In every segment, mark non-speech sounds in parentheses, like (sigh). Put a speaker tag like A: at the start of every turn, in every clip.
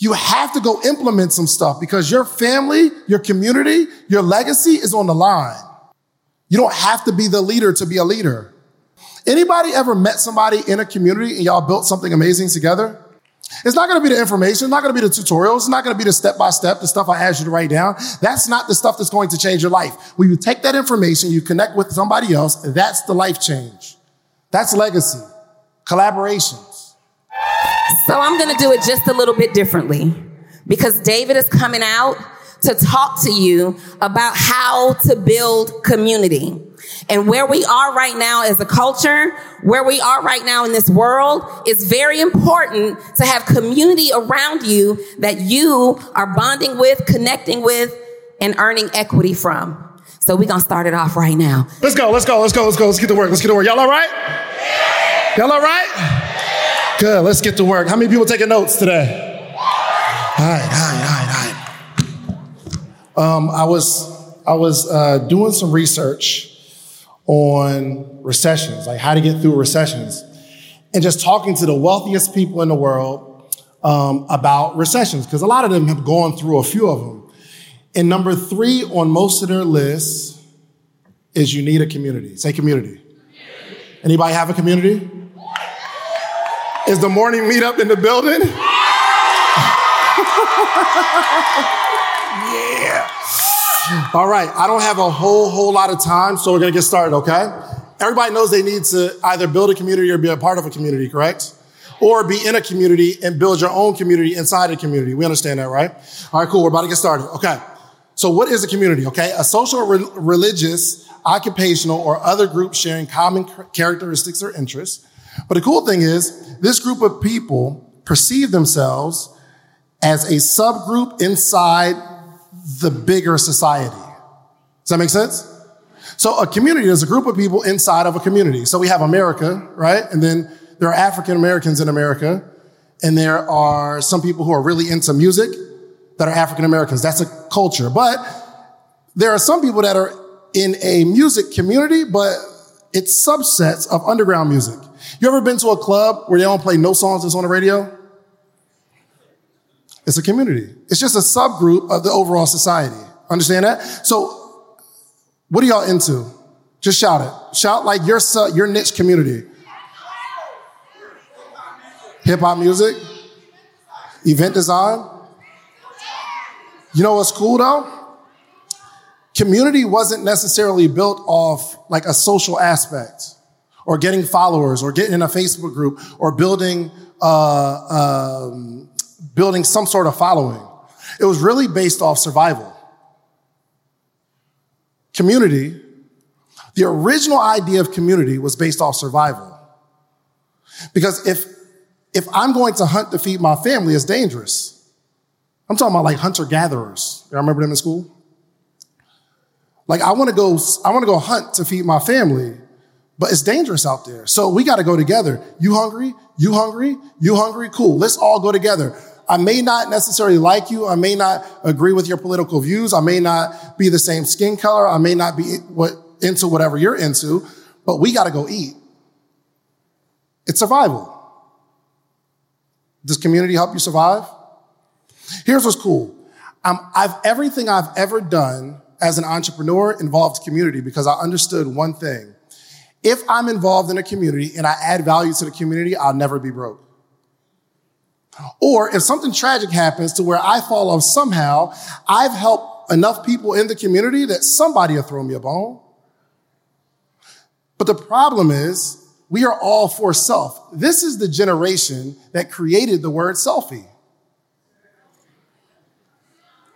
A: You have to go implement some stuff because your family, your community, your legacy is on the line. You don't have to be the leader to be a leader. Anybody ever met somebody in a community and y'all built something amazing together? It's not going to be the information. It's not going to be the tutorials. It's not going to be the step by step, the stuff I asked you to write down. That's not the stuff that's going to change your life. When you take that information, you connect with somebody else, that's the life change. That's legacy, collaborations.
B: So I'm going to do it just a little bit differently because David is coming out to talk to you about how to build community. And where we are right now as a culture, where we are right now in this world, it's very important to have community around you that you are bonding with, connecting with, and earning equity from. So we're gonna start it off right now.
A: Let's go, let's go, let's go, let's go, let's get to work, let's get to work. Y'all all right? Y'all all right? Good, let's get to work. How many people taking notes today? All right, all right, all right, all right. Um, I was, I was uh, doing some research on recessions, like how to get through recessions, and just talking to the wealthiest people in the world um, about recessions, because a lot of them have gone through a few of them. And number three on most of their lists is you need a community. Say community. Anybody have a community? Is the morning meetup in the building? (laughs) yeah. All right, I don't have a whole, whole lot of time, so we're gonna get started, okay? Everybody knows they need to either build a community or be a part of a community, correct? Or be in a community and build your own community inside a community. We understand that, right? All right, cool, we're about to get started. Okay, so what is a community, okay? A social, re- religious, occupational, or other group sharing common characteristics or interests. But the cool thing is, this group of people perceive themselves as a subgroup inside the bigger society. Does that make sense? So a community is a group of people inside of a community. So we have America, right? And then there are African Americans in America, and there are some people who are really into music that are African Americans. That's a culture. But there are some people that are in a music community, but it's subsets of underground music. You ever been to a club where they don't play no songs that's on the radio? It's a community. It's just a subgroup of the overall society. Understand that? So, what are y'all into? Just shout it. Shout like your your niche community. Hip hop music, event design. You know what's cool though? Community wasn't necessarily built off like a social aspect or getting followers or getting in a Facebook group or building uh, um, building some sort of following. It was really based off survival. Community, the original idea of community was based off survival. Because if, if I'm going to hunt to feed my family, it's dangerous. I'm talking about like hunter gatherers. You remember them in school? Like I want to go, I want to go hunt to feed my family, but it's dangerous out there. So we got to go together. You hungry? You hungry? You hungry? Cool. Let's all go together. I may not necessarily like you. I may not agree with your political views. I may not be the same skin color. I may not be what, into whatever you're into, but we got to go eat. It's survival. Does community help you survive? Here's what's cool. Um, I've, everything I've ever done as an entrepreneur involved community because I understood one thing. If I'm involved in a community and I add value to the community, I'll never be broke. Or if something tragic happens to where I fall off somehow, I've helped enough people in the community that somebody will throw me a bone. But the problem is, we are all for self. This is the generation that created the word selfie.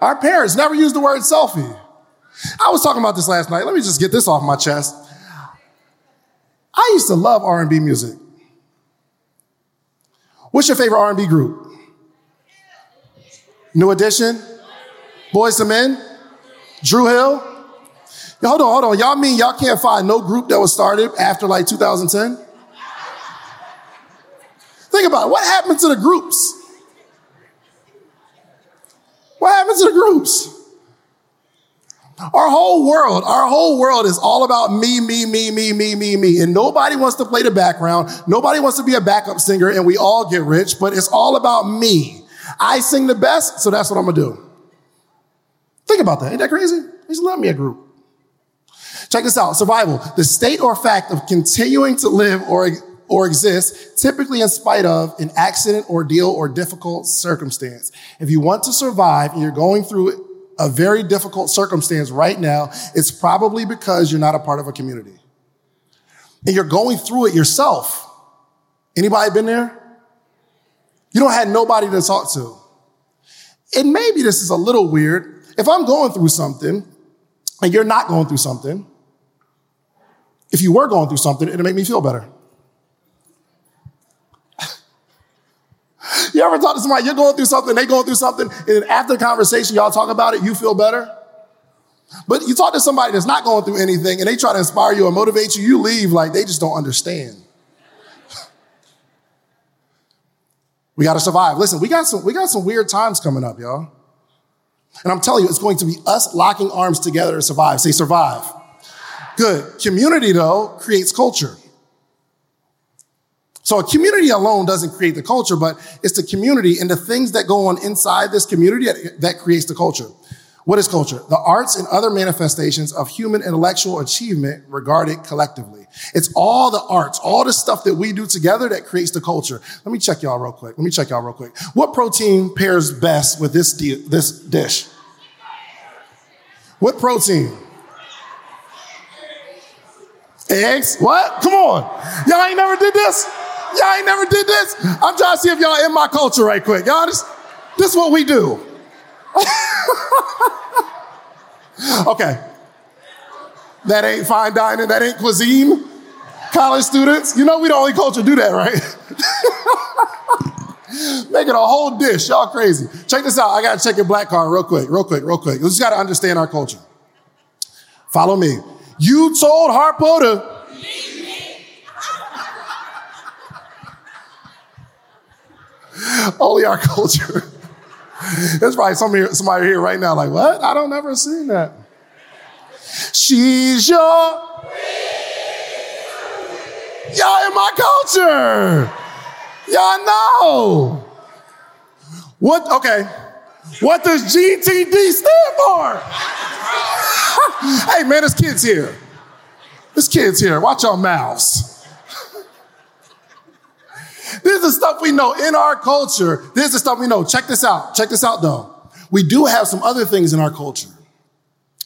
A: Our parents never used the word selfie. I was talking about this last night. Let me just get this off my chest. I used to love R&B music. What's your favorite R&B group? New Edition? Boyz II Men? Dru Hill? Yo, hold on, hold on. Y'all mean y'all can't find no group that was started after like 2010? Think about it. What happened to the groups? What happened to the groups? Our whole world, our whole world is all about me, me, me, me, me, me, me. And nobody wants to play the background. Nobody wants to be a backup singer and we all get rich, but it's all about me. I sing the best, so that's what I'm gonna do. Think about that. Ain't that crazy? Just love me a group. Check this out. Survival. The state or fact of continuing to live or, or exist, typically in spite of an accident, ordeal, or difficult circumstance. If you want to survive and you're going through a very difficult circumstance right now, it's probably because you're not a part of a community. And you're going through it yourself. Anybody been there? You don't have nobody to talk to. And maybe this is a little weird. If I'm going through something and you're not going through something, if you were going through something, it'd make me feel better. You ever talk to somebody, you're going through something, they going through something, and after the conversation, y'all talk about it, you feel better? But you talk to somebody that's not going through anything and they try to inspire you or motivate you, you leave like they just don't understand. we got to survive. Listen, we got some we got some weird times coming up, y'all. And I'm telling you, it's going to be us locking arms together to survive. Say survive. Good. Community, though, creates culture. So a community alone doesn't create the culture, but it's the community and the things that go on inside this community that creates the culture. What is culture? The arts and other manifestations of human intellectual achievement regarded collectively. It's all the arts, all the stuff that we do together that creates the culture. Let me check y'all real quick. Let me check y'all real quick. What protein pairs best with this, di- this dish? What protein? Eggs? What? Come on. Y'all ain't never did this? Y'all ain't never did this? I'm trying to see if y'all in my culture right quick. Y'all, this, this is what we do. (laughs) okay. That ain't fine dining. That ain't cuisine. College students, you know we the only culture do that, right? (laughs) Making a whole dish. Y'all crazy. Check this out. I got to check your black card real quick, real quick, real quick. We just got to understand our culture. Follow me. You told Harpo to. Only our culture. There's probably somebody, somebody here right now like, what? I don't ever seen that. She's your. Y'all in my culture. Y'all know. What, okay. What does GTD stand for? (laughs) hey, man, there's kids here. There's kids here. Watch your mouths. This is the stuff we know in our culture. This is the stuff we know. Check this out. Check this out, though. We do have some other things in our culture.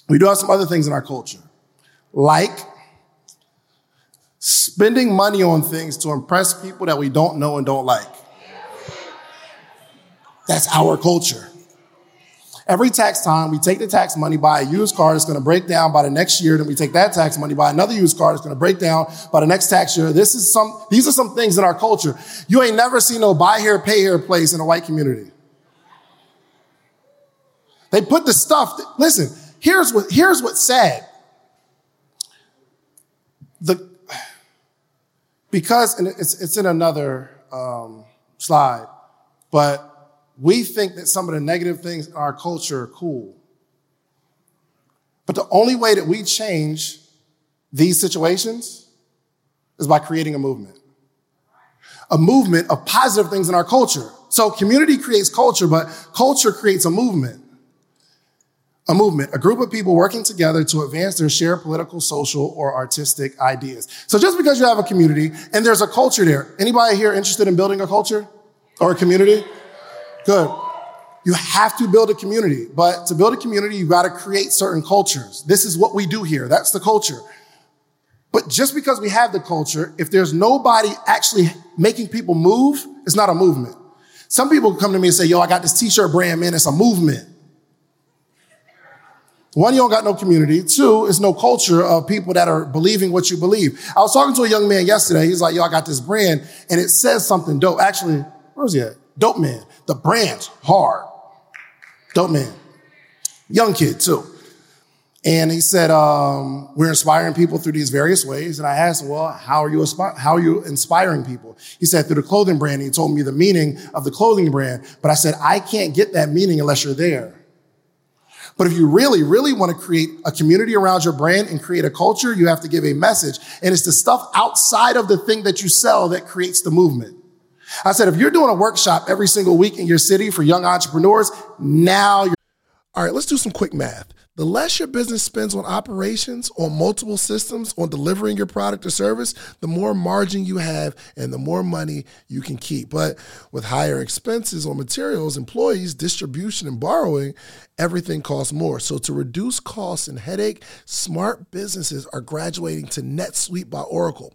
A: We do have some other things in our culture, like spending money on things to impress people that we don't know and don't like. That's our culture. Every tax time, we take the tax money, buy a used car that's going to break down by the next year. Then we take that tax money, buy another used car that's going to break down by the next tax year. This is some, these are some things in our culture. You ain't never seen no buy here, pay here place in a white community. They put the stuff, that, listen, here's what, here's what's sad. The, because, and it's, it's in another um, slide, but we think that some of the negative things in our culture are cool. But the only way that we change these situations is by creating a movement. A movement of positive things in our culture. So community creates culture, but culture creates a movement. A movement, a group of people working together to advance their shared political, social, or artistic ideas. So just because you have a community and there's a culture there, anybody here interested in building a culture or a community? Good. You have to build a community, but to build a community, you got to create certain cultures. This is what we do here. That's the culture. But just because we have the culture, if there's nobody actually making people move, it's not a movement. Some people come to me and say, yo, I got this t-shirt brand, man, it's a movement. One, you don't got no community. Two, it's no culture of people that are believing what you believe. I was talking to a young man yesterday. He's like, yo, I got this brand and it says something dope. Actually, where's he at? Dope man. The brand's hard. Dope man. Young kid too. And he said, um, we're inspiring people through these various ways. And I asked well, how are you, aspi- how are you inspiring people? He said, through the clothing brand. He told me the meaning of the clothing brand. But I said, I can't get that meaning unless you're there. But if you really, really want to create a community around your brand and create a culture, you have to give a message. And it's the stuff outside of the thing that you sell that creates the movement. I said, if you're doing a workshop every single week in your city for young entrepreneurs, now you're. All right, let's do some quick math. The less your business spends on operations, on multiple systems, on delivering your product or service, the more margin you have and the more money you can keep. But with higher expenses on materials, employees, distribution, and borrowing, everything costs more. So to reduce costs and headache, smart businesses are graduating to NetSuite by Oracle.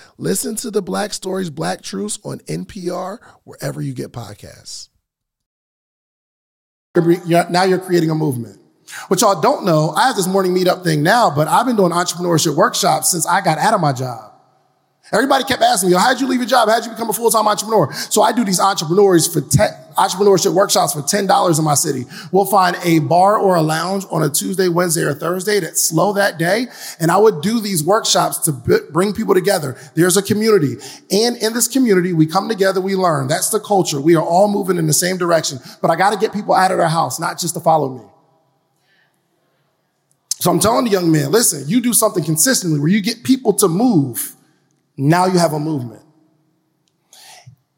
A: Listen to the Black Stories, Black Truths on NPR, wherever you get podcasts. Now you're creating a movement. What y'all don't know, I have this morning meetup thing now, but I've been doing entrepreneurship workshops since I got out of my job. Everybody kept asking me, how'd you leave your job? How'd you become a full-time entrepreneur? So I do these entrepreneurs for te- entrepreneurship workshops for $10 in my city. We'll find a bar or a lounge on a Tuesday, Wednesday, or Thursday that's slow that day. And I would do these workshops to b- bring people together. There's a community. And in this community, we come together, we learn. That's the culture. We are all moving in the same direction. But I got to get people out of their house, not just to follow me. So I'm telling the young men, listen, you do something consistently where you get people to move now you have a movement.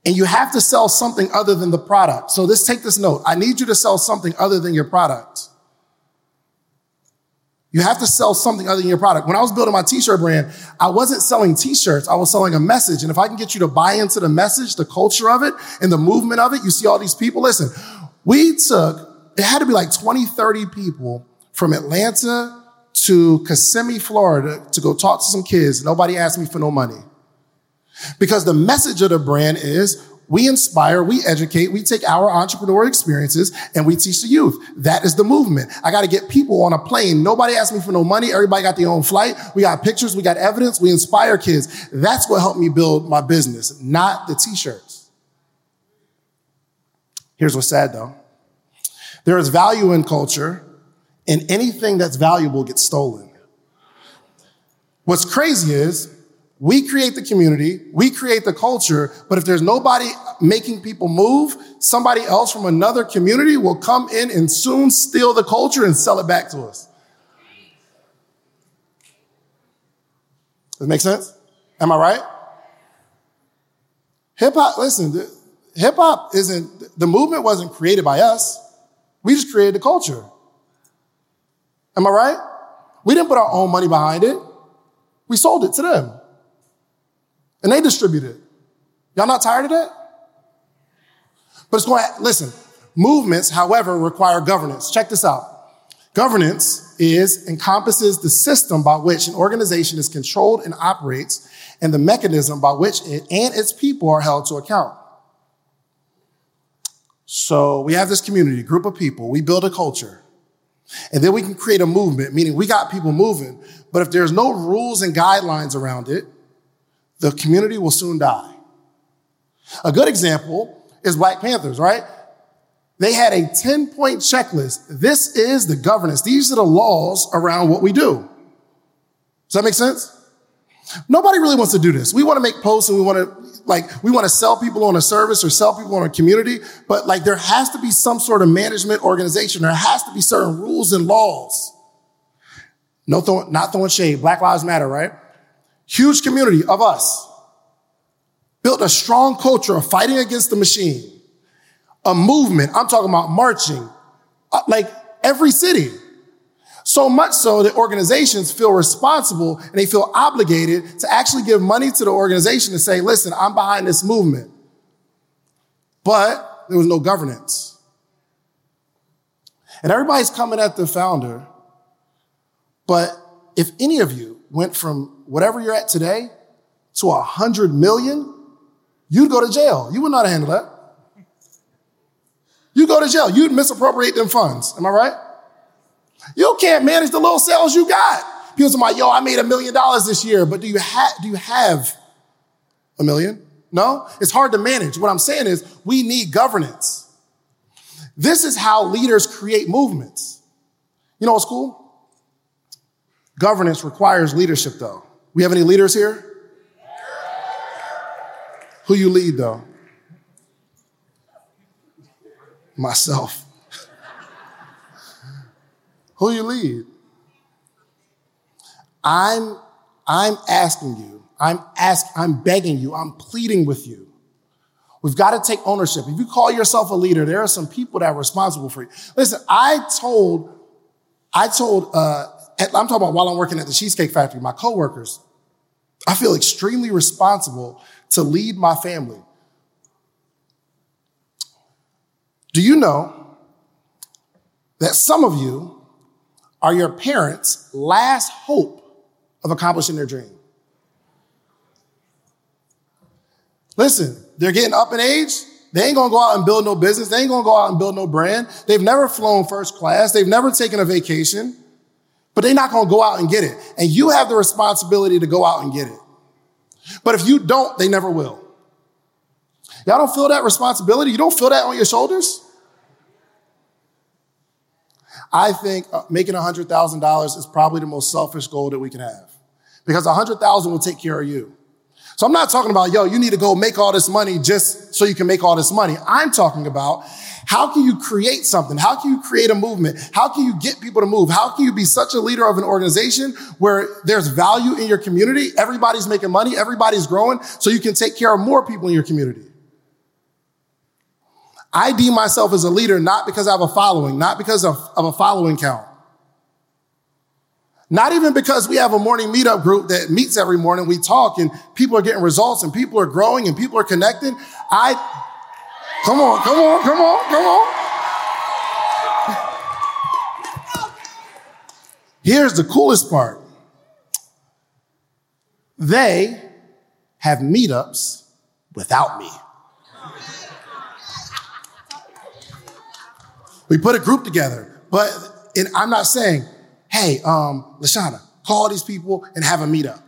A: And you have to sell something other than the product. So let's take this note. I need you to sell something other than your product. You have to sell something other than your product. When I was building my t-shirt brand, I wasn't selling t-shirts. I was selling a message. And if I can get you to buy into the message, the culture of it, and the movement of it, you see all these people. Listen, we took, it had to be like 20, 30 people from Atlanta to Kissimmee, Florida to go talk to some kids. Nobody asked me for no money. Because the message of the brand is we inspire, we educate, we take our entrepreneurial experiences and we teach the youth. That is the movement. I got to get people on a plane. Nobody asked me for no money. Everybody got their own flight. We got pictures. We got evidence. We inspire kids. That's what helped me build my business, not the t-shirts. Here's what's sad though. There is value in culture, and anything that's valuable gets stolen. What's crazy is we create the community, we create the culture, but if there's nobody making people move, somebody else from another community will come in and soon steal the culture and sell it back to us. Does it make sense? Am I right? Hip hop, listen, hip hop isn't, the movement wasn't created by us. We just created the culture. Am I right? We didn't put our own money behind it. We sold it to them. And they distributed it. Y'all not tired of that? But it's going to, listen, movements, however, require governance. Check this out. Governance is, encompasses the system by which an organization is controlled and operates and the mechanism by which it and its people are held to account. So we have this community, group of people. We build a culture. And then we can create a movement, meaning we got people moving. But if there's no rules and guidelines around it, the community will soon die. A good example is Black Panthers, right? They had a 10 point checklist. This is the governance. These are the laws around what we do. Does that make sense? Nobody really wants to do this. We want to make posts and we want to, like, we want to sell people on a service or sell people on a community, but like, there has to be some sort of management organization. There has to be certain rules and laws. No, th- not throwing shade. Black Lives Matter, right? Huge community of us. Built a strong culture of fighting against the machine. A movement. I'm talking about marching. Uh, like every city. So much so that organizations feel responsible and they feel obligated to actually give money to the organization to say, listen, I'm behind this movement. But there was no governance. And everybody's coming at the founder. But if any of you went from whatever you're at today to a hundred million, you'd go to jail. You would not handle that. You go to jail. You'd misappropriate them funds. Am I right? You can't manage the little sales you got. People say, like, yo, I made a million dollars this year, but do you, ha- do you have a million? No, it's hard to manage. What I'm saying is we need governance. This is how leaders create movements. You know what's cool? Governance requires leadership though. We have any leaders here? Who you lead though? Myself. Who you lead? I'm, I'm asking you, I'm ask, I'm begging you, I'm pleading with you. We've got to take ownership. If you call yourself a leader, there are some people that are responsible for you. Listen, I told, I told, uh, I'm talking about while I'm working at the Cheesecake Factory, my coworkers, I feel extremely responsible to lead my family. Do you know that some of you are your parents' last hope of accomplishing their dream. Listen, they're getting up in age. They ain't gonna go out and build no business. They ain't gonna go out and build no brand. They've never flown first class. They've never taken a vacation, but they're not gonna go out and get it. And you have the responsibility to go out and get it. But if you don't, they never will. Y'all don't feel that responsibility? You don't feel that on your shoulders? I think uh, making $100,000 is probably the most selfish goal that we can have because 100,000 will take care of you. So I'm not talking about, yo, you need to go make all this money just so you can make all this money. I'm talking about how can you create something? How can you create a movement? How can you get people to move? How can you be such a leader of an organization where there's value in your community? Everybody's making money. Everybody's growing so you can take care of more people in your community. I deem myself as a leader not because I have a following, not because of, of a following count. Not even because we have a morning meetup group that meets every morning. We talk and people are getting results and people are growing and people are connecting. I, come on, come on, come on, come on. Here's the coolest part. They have meetups without me. We put a group together, but and I'm not saying, hey, um, Lashana, call these people and have a meetup.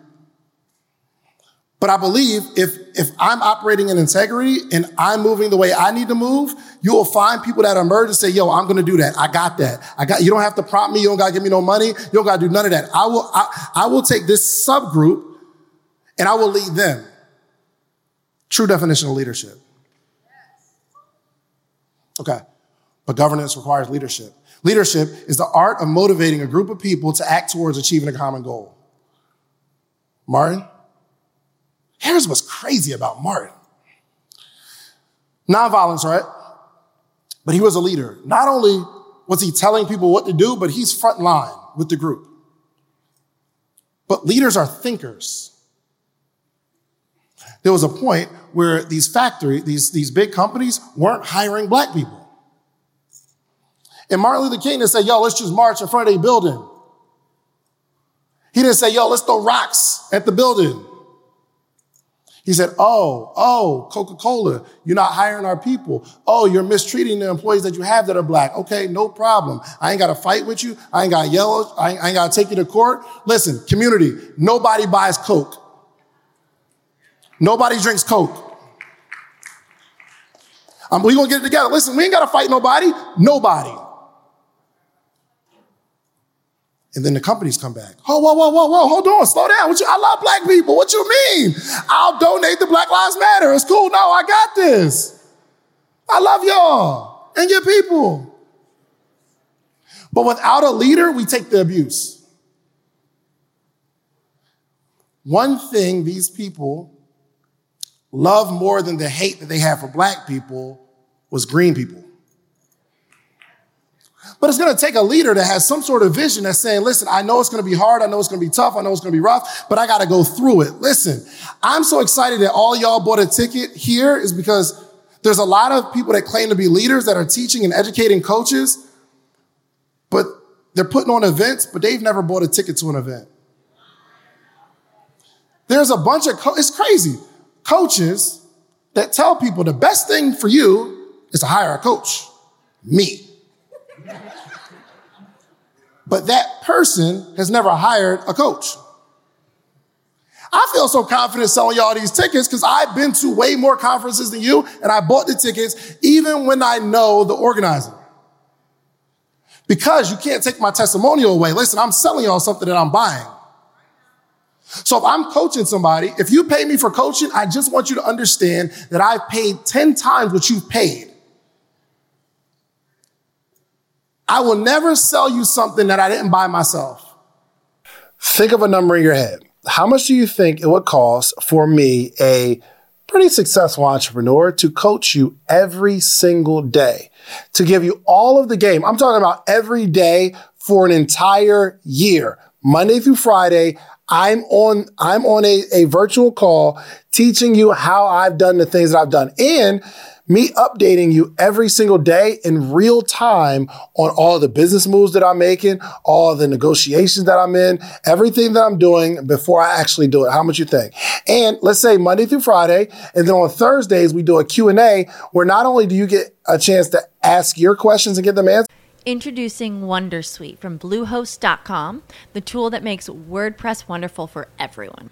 A: But I believe if, if I'm operating in integrity and I'm moving the way I need to move, you will find people that emerge and say, yo, I'm going to do that. I got that. I got, you don't have to prompt me. You don't got to give me no money. You don't got to do none of that. I will, I, I will take this subgroup and I will lead them. True definition of leadership. Okay. But governance requires leadership. Leadership is the art of motivating a group of people to act towards achieving a common goal. Martin? Here's what's crazy about Martin. Nonviolence, right? But he was a leader. Not only was he telling people what to do, but he's front line with the group. But leaders are thinkers. There was a point where these factory, these, these big companies weren't hiring black people. And Martin Luther King didn't say, yo, let's just march in front of a building. He didn't say, yo, let's throw rocks at the building. He said, Oh, oh, Coca Cola, you're not hiring our people. Oh, you're mistreating the employees that you have that are black. Okay, no problem. I ain't got to fight with you. I ain't got to yell. I ain't, ain't got to take you to court. Listen, community, nobody buys Coke. Nobody drinks Coke. Um, we gonna get it together. Listen, we ain't got to fight nobody. Nobody. And then the companies come back. Oh, whoa, whoa, whoa, whoa, hold on, slow down. What you, I love black people. What you mean? I'll donate to Black Lives Matter. It's cool. No, I got this. I love y'all and your people. But without a leader, we take the abuse. One thing these people love more than the hate that they have for black people was green people. But it's going to take a leader that has some sort of vision that's saying, listen, I know it's going to be hard. I know it's going to be tough. I know it's going to be rough, but I got to go through it. Listen, I'm so excited that all y'all bought a ticket here is because there's a lot of people that claim to be leaders that are teaching and educating coaches, but they're putting on events, but they've never bought a ticket to an event. There's a bunch of, co- it's crazy, coaches that tell people the best thing for you is to hire a coach. Me. But that person has never hired a coach. I feel so confident selling y'all these tickets because I've been to way more conferences than you and I bought the tickets even when I know the organizer. Because you can't take my testimonial away. Listen, I'm selling y'all something that I'm buying. So if I'm coaching somebody, if you pay me for coaching, I just want you to understand that I've paid 10 times what you've paid. I will never sell you something that I didn't buy myself. Think of a number in your head. How much do you think it would cost for me, a pretty successful entrepreneur, to coach you every single day? To give you all of the game. I'm talking about every day for an entire year, Monday through Friday. I'm on, I'm on a, a virtual call teaching you how I've done the things that I've done. And me updating you every single day in real time on all the business moves that I'm making, all the negotiations that I'm in, everything that I'm doing before I actually do it. How much you think? And let's say Monday through Friday, and then on Thursdays we do a Q&A where not only do you get a chance to ask your questions and get them answered,
C: Introducing Wondersuite from Bluehost.com, the tool that makes WordPress wonderful for everyone.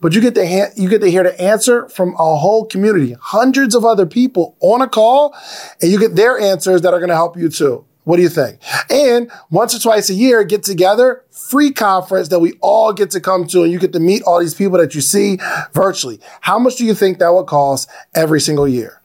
A: but you get to ha- you get to hear the answer from a whole community, hundreds of other people on a call, and you get their answers that are going to help you too. What do you think? And once or twice a year, get together, free conference that we all get to come to, and you get to meet all these people that you see virtually. How much do you think that would cost every single year?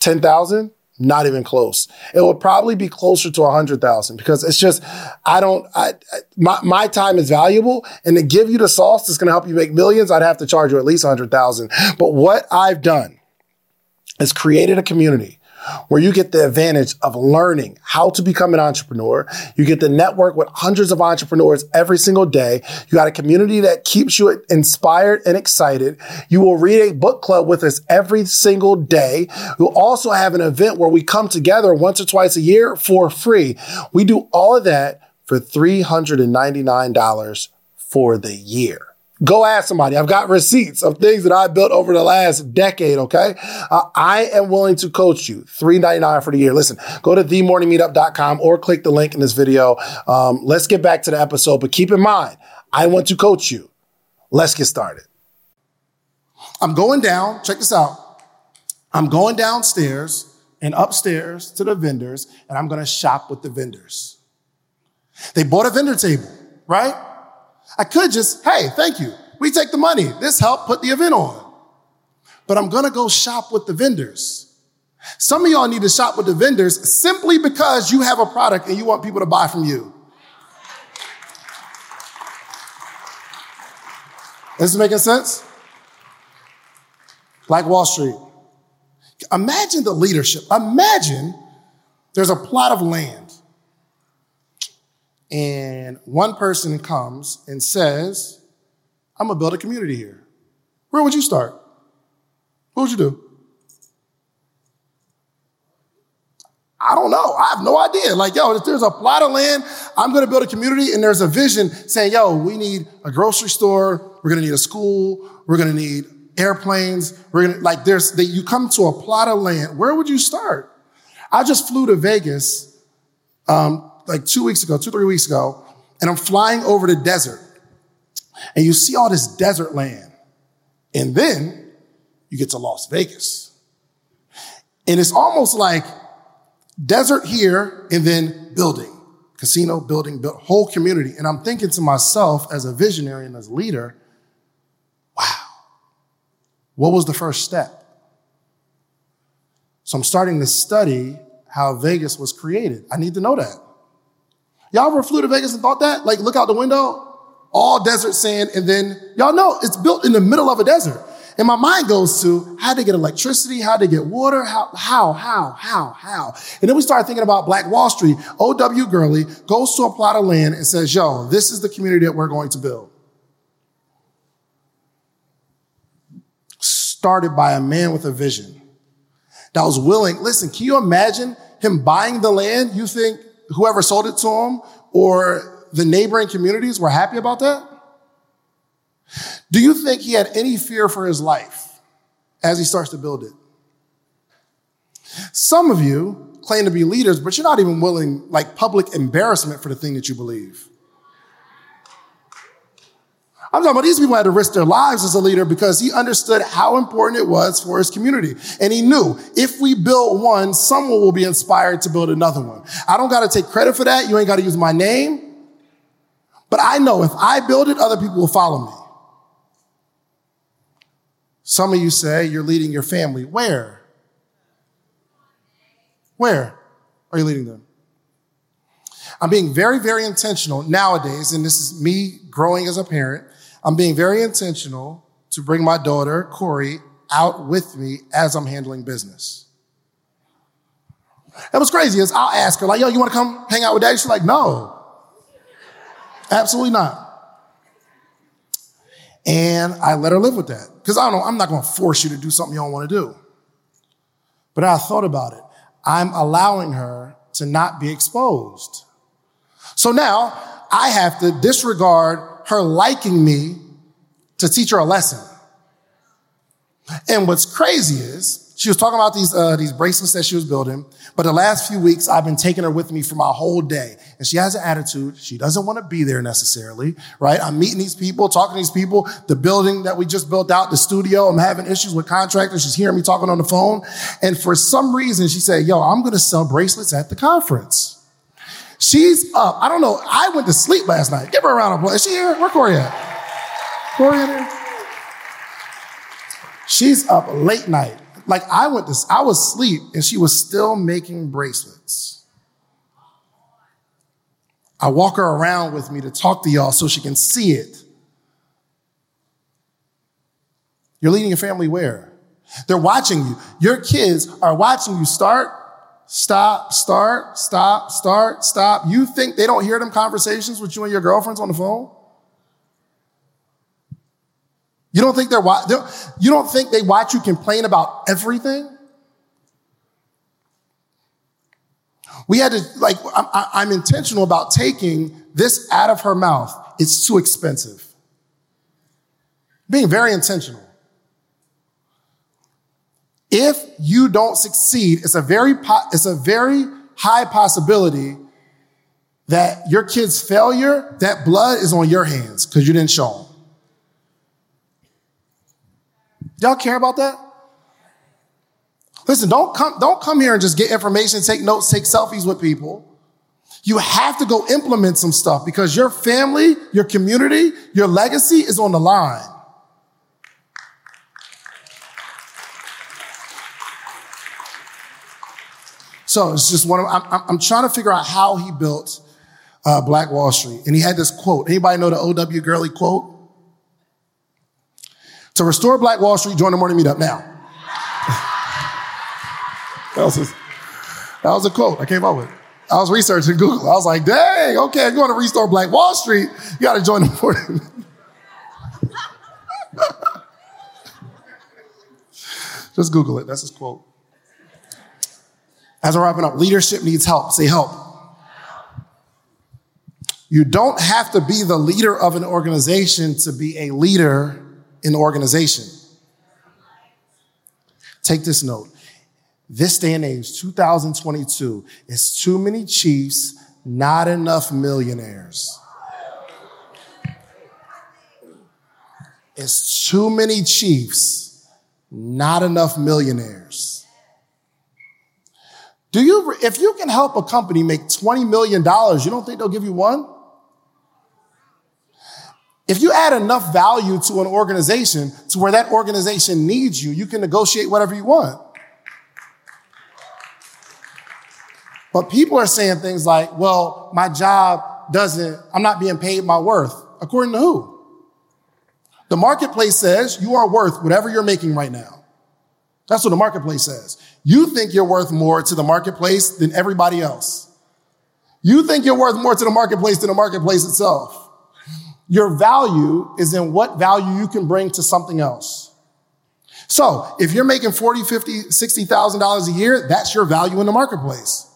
A: 10,000? Not even close. It would probably be closer to a hundred thousand because it's just, I don't, I, my, my time is valuable and to give you the sauce that's going to help you make millions, I'd have to charge you at least a hundred thousand. But what I've done is created a community where you get the advantage of learning how to become an entrepreneur. You get to network with hundreds of entrepreneurs every single day. You got a community that keeps you inspired and excited. You will read a book club with us every single day. We'll also have an event where we come together once or twice a year for free. We do all of that for $399 for the year. Go ask somebody. I've got receipts of things that I built over the last decade. Okay. Uh, I am willing to coach you. Three ninety nine for the year. Listen, go to themorningmeetup.com or click the link in this video. Um, let's get back to the episode, but keep in mind, I want to coach you. Let's get started. I'm going down. Check this out. I'm going downstairs and upstairs to the vendors and I'm going to shop with the vendors. They bought a vendor table, right? I could just, hey, thank you. We take the money. This helped put the event on. But I'm going to go shop with the vendors. Some of y'all need to shop with the vendors simply because you have a product and you want people to buy from you. Is this making sense? Like Wall Street. Imagine the leadership. Imagine there's a plot of land and one person comes and says, I'm gonna build a community here. Where would you start? What would you do? I don't know. I have no idea. Like, yo, if there's a plot of land, I'm going to build a community and there's a vision saying, yo, we need a grocery store. We're going to need a school. We're going to need airplanes. We're going to, like, there's, that you come to a plot of land. Where would you start? I just flew to Vegas um, like two weeks ago, two, three weeks ago, and I'm flying over the desert. And you see all this desert land. And then you get to Las Vegas. And it's almost like desert here and then building, casino, building, build, whole community. And I'm thinking to myself as a visionary and as a leader, wow, what was the first step? So I'm starting to study how Vegas was created. I need to know that. Y'all ever flew to Vegas and thought that? Like, look out the window, all desert sand, and then y'all know it's built in the middle of a desert. And my mind goes to how they get electricity, how they get water, how, how, how, how, how. And then we start thinking about Black Wall Street. O.W. Gurley goes to a plot of land and says, yo, this is the community that we're going to build. Started by a man with a vision that was willing. Listen, can you imagine him buying the land? You think whoever sold it to him or the neighboring communities were happy about that? Do you think he had any fear for his life as he starts to build it? Some of you claim to be leaders, but you're not even willing, like, public embarrassment for the thing that you believe. I'm talking about these people had to risk their lives as a leader because he understood how important it was for his community. And he knew if we build one, someone will be inspired to build another one. I don't got to take credit for that. You ain't got to use my name. But I know if I build it, other people will follow me. Some of you say you're leading your family. Where? Where are you leading them? I'm being very, very intentional nowadays, and this is me growing as a parent. I'm being very intentional to bring my daughter, Corey, out with me as I'm handling business. And what's crazy is I'll ask her, like, yo, you want to come hang out with daddy? She's like, no, absolutely not. And I let her live with that. Because I don't know, I'm not to force you to do something you don't want to do. But I thought about it. I'm allowing her to not be exposed. So now I have to disregard her liking me to teach her a lesson. And what's crazy is she was talking about these, uh, these bracelets that she was building, but the last few weeks I've been taking her with me for my whole day. And she has an attitude. She doesn't want to be there necessarily, right? I'm meeting these people, talking to these people, the building that we just built out, the studio. I'm having issues with contractors. She's hearing me talking on the phone. And for some reason, she said, yo, I'm going to sell bracelets at the conference. She's up. I don't know. I went to sleep last night. Give her a round of applause. Is she here? Where Corey at? Corey? She's up late night like I went to, I was asleep and she was still making bracelets. I walk her around with me to talk to y'all so she can see it. You're leading your family where? They're watching you. Your kids are watching you start, stop, start, stop, start, stop. You think they don't hear them conversations with you and your girlfriends on the phone? You don't think they're, you don't think they watch you complain about everything? We had to, like, I'm, I'm intentional about taking this out of her mouth. It's too expensive. Being very intentional. If you don't succeed, it's a very, it's a very high possibility that your kid's failure, that blood is on your hands because you didn't show them. Y'all care about that? Listen, don't come, don't come here and just get information, take notes, take selfies with people. You have to go implement some stuff because your family, your community, your legacy is on the line. So it's just one of, I'm, I'm trying to figure out how he built uh, Black Wall Street. And he had this quote. Anybody know the O.W. Gurley quote? To restore Black Wall Street, join the morning meetup now. (laughs) that, was a, that was a quote I came up with. I was researching Google. I was like, dang, okay, if you want to restore Black Wall Street, you got to join the morning. (laughs) Just Google it. That's his quote. As we're wrapping up, leadership needs help. Say help. You don't have to be the leader of an organization to be a leader in the organization. Take this note. This day and age, 2022, is too many chiefs, not enough millionaires. It's too many chiefs, not enough millionaires. Do you, if you can help a company make $20 million, you don't think they'll give you one? If you add enough value to an organization to where that organization needs you, you can negotiate whatever you want. But people are saying things like, well, my job doesn't, I'm not being paid my worth. According to who? The marketplace says you are worth whatever you're making right now. That's what the marketplace says. You think you're worth more to the marketplace than everybody else. You think you're worth more to the marketplace than the marketplace itself. Your value is in what value you can bring to something else. So if you're making 40, 50, $60,000 a year, that's your value in the marketplace.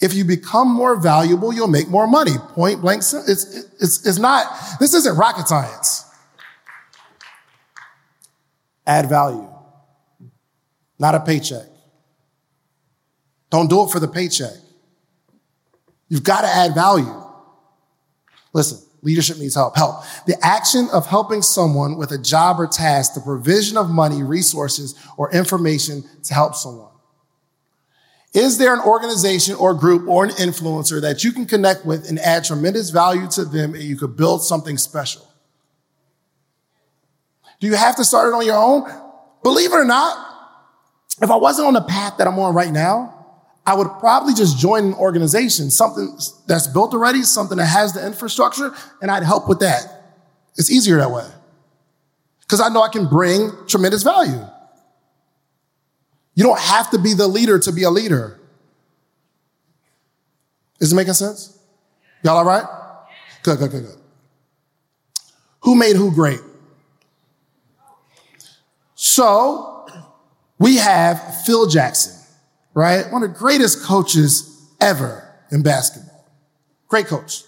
A: If you become more valuable, you'll make more money. Point blank. It's, it's, it's not, this isn't rocket science. Add value, not a paycheck. Don't do it for the paycheck. You've got to add value. Listen, Leadership needs help. Help. The action of helping someone with a job or task, the provision of money, resources, or information to help someone. Is there an organization or group or an influencer that you can connect with and add tremendous value to them and you could build something special? Do you have to start it on your own? Believe it or not, if I wasn't on the path that I'm on right now, I would probably just join an organization, something that's built already, something that has the infrastructure, and I'd help with that. It's easier that way. Because I know I can bring tremendous value. You don't have to be the leader to be a leader. Is it making sense? Y'all all right? Good, good, good, good. Who made who great? So we have Phil Jackson, right? One of the greatest coaches ever in basketball. Great coach.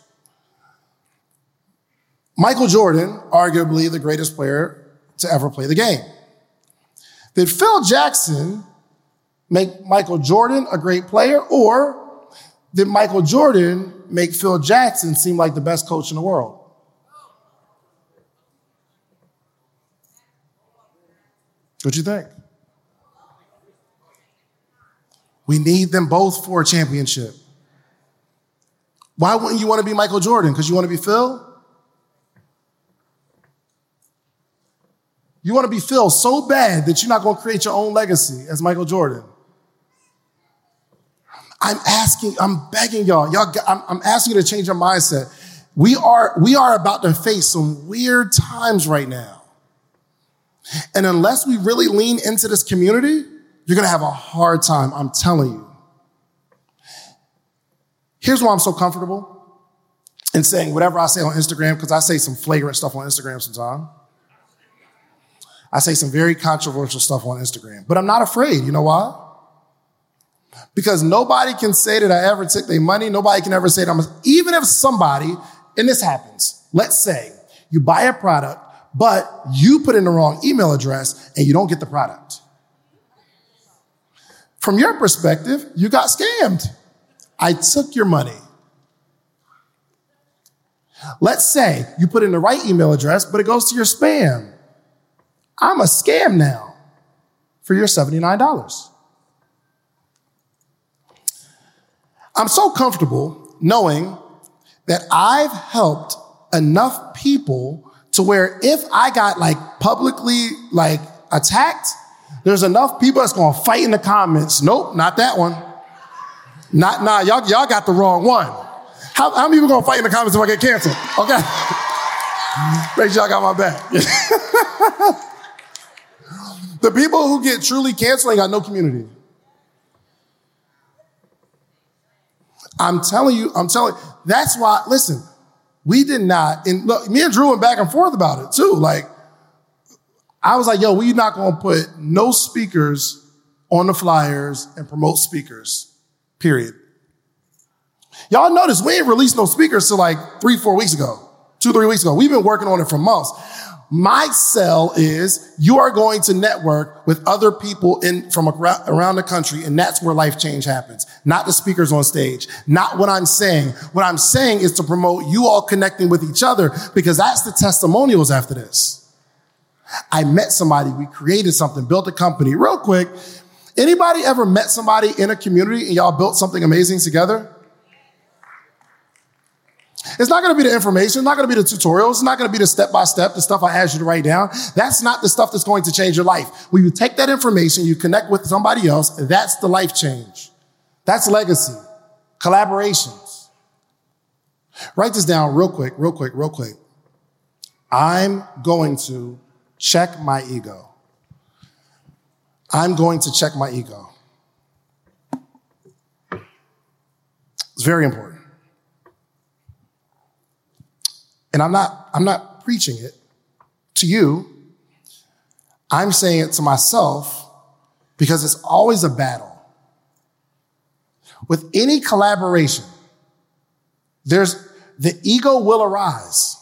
A: Michael Jordan, arguably the greatest player to ever play the game. Did Phil Jackson make Michael Jordan a great player, or did Michael Jordan make Phil Jackson seem like the best coach in the world? What do you think? We need them both for a championship. Why wouldn't you want to be Michael Jordan? Because you want to be Phil? You want to be Phil so bad that you're not going to create your own legacy as Michael Jordan. I'm asking, I'm begging y'all, y'all, I'm, I'm asking you to change your mindset. We are, we are about to face some weird times right now. And unless we really lean into this community, you're going to have a hard time. I'm telling you. Here's why I'm so comfortable in saying whatever I say on Instagram, because I say some flagrant stuff on Instagram sometimes. I say some very controversial stuff on Instagram, but I'm not afraid. You know why? Because nobody can say that I ever took their money. Nobody can ever say that I'm, even if somebody, and this happens, let's say you buy a product, but you put in the wrong email address and you don't get the product. From your perspective, you got scammed. I took your money. Let's say you put in the right email address, but it goes to your spam. I'm a scam now for your $79. I'm so comfortable knowing that I've helped enough people to where if I got like publicly like attacked, there's enough people that's gonna fight in the comments. Nope, not that one. Not nah, y'all, y'all got the wrong one. How, how many people gonna fight in the comments if I get canceled? Okay. (laughs) Make sure y'all got my back. (laughs) the people who get truly canceled ain't got no community. I'm telling you, I'm telling that's why, listen, we did not, and look, me and Dru went back and forth about it too. Like, I was like, yo, we not gonna put no speakers on the flyers and promote speakers, period. Y'all notice we ain't released no speakers till like three, four weeks ago, two, three weeks ago. We've been working on it for months. My sell is you are going to network with other people in from around the country, and that's where life change happens. Not the speakers on stage, not what I'm saying. What I'm saying is to promote you all connecting with each other because that's the testimonials after this. I met somebody, we created something, built a company. Real quick, anybody ever met somebody in a community and y'all built something amazing together? It's not going to be the information. It's not going to be the tutorials. It's not going to be the step by step, the stuff I asked you to write down. That's not the stuff that's going to change your life. When you take that information, you connect with somebody else, that's the life change. That's legacy, collaborations. Write this down real quick, real quick, real quick. I'm going to check my ego. I'm going to check my ego. It's very important. And I'm not, I'm not preaching it to you. I'm saying it to myself because it's always a battle. With any collaboration, there's the ego will arise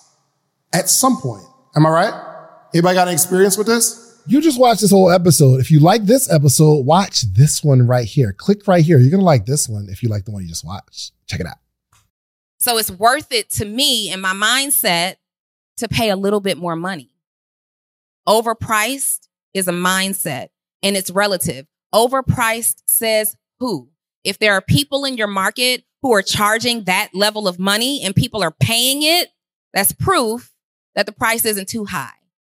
A: at some point. Am I right? Anybody got an experience with this?
D: You just watched this whole episode. If you like this episode, watch this one right here. Click right here. You're going to like this one if you like the one you just watched. Check it out.
B: So it's worth it to me and my mindset to pay a little bit more money. Overpriced is a mindset and it's relative. Overpriced says who? If there are people in your market who are charging that level of money and people are paying it, that's proof that the price isn't too high.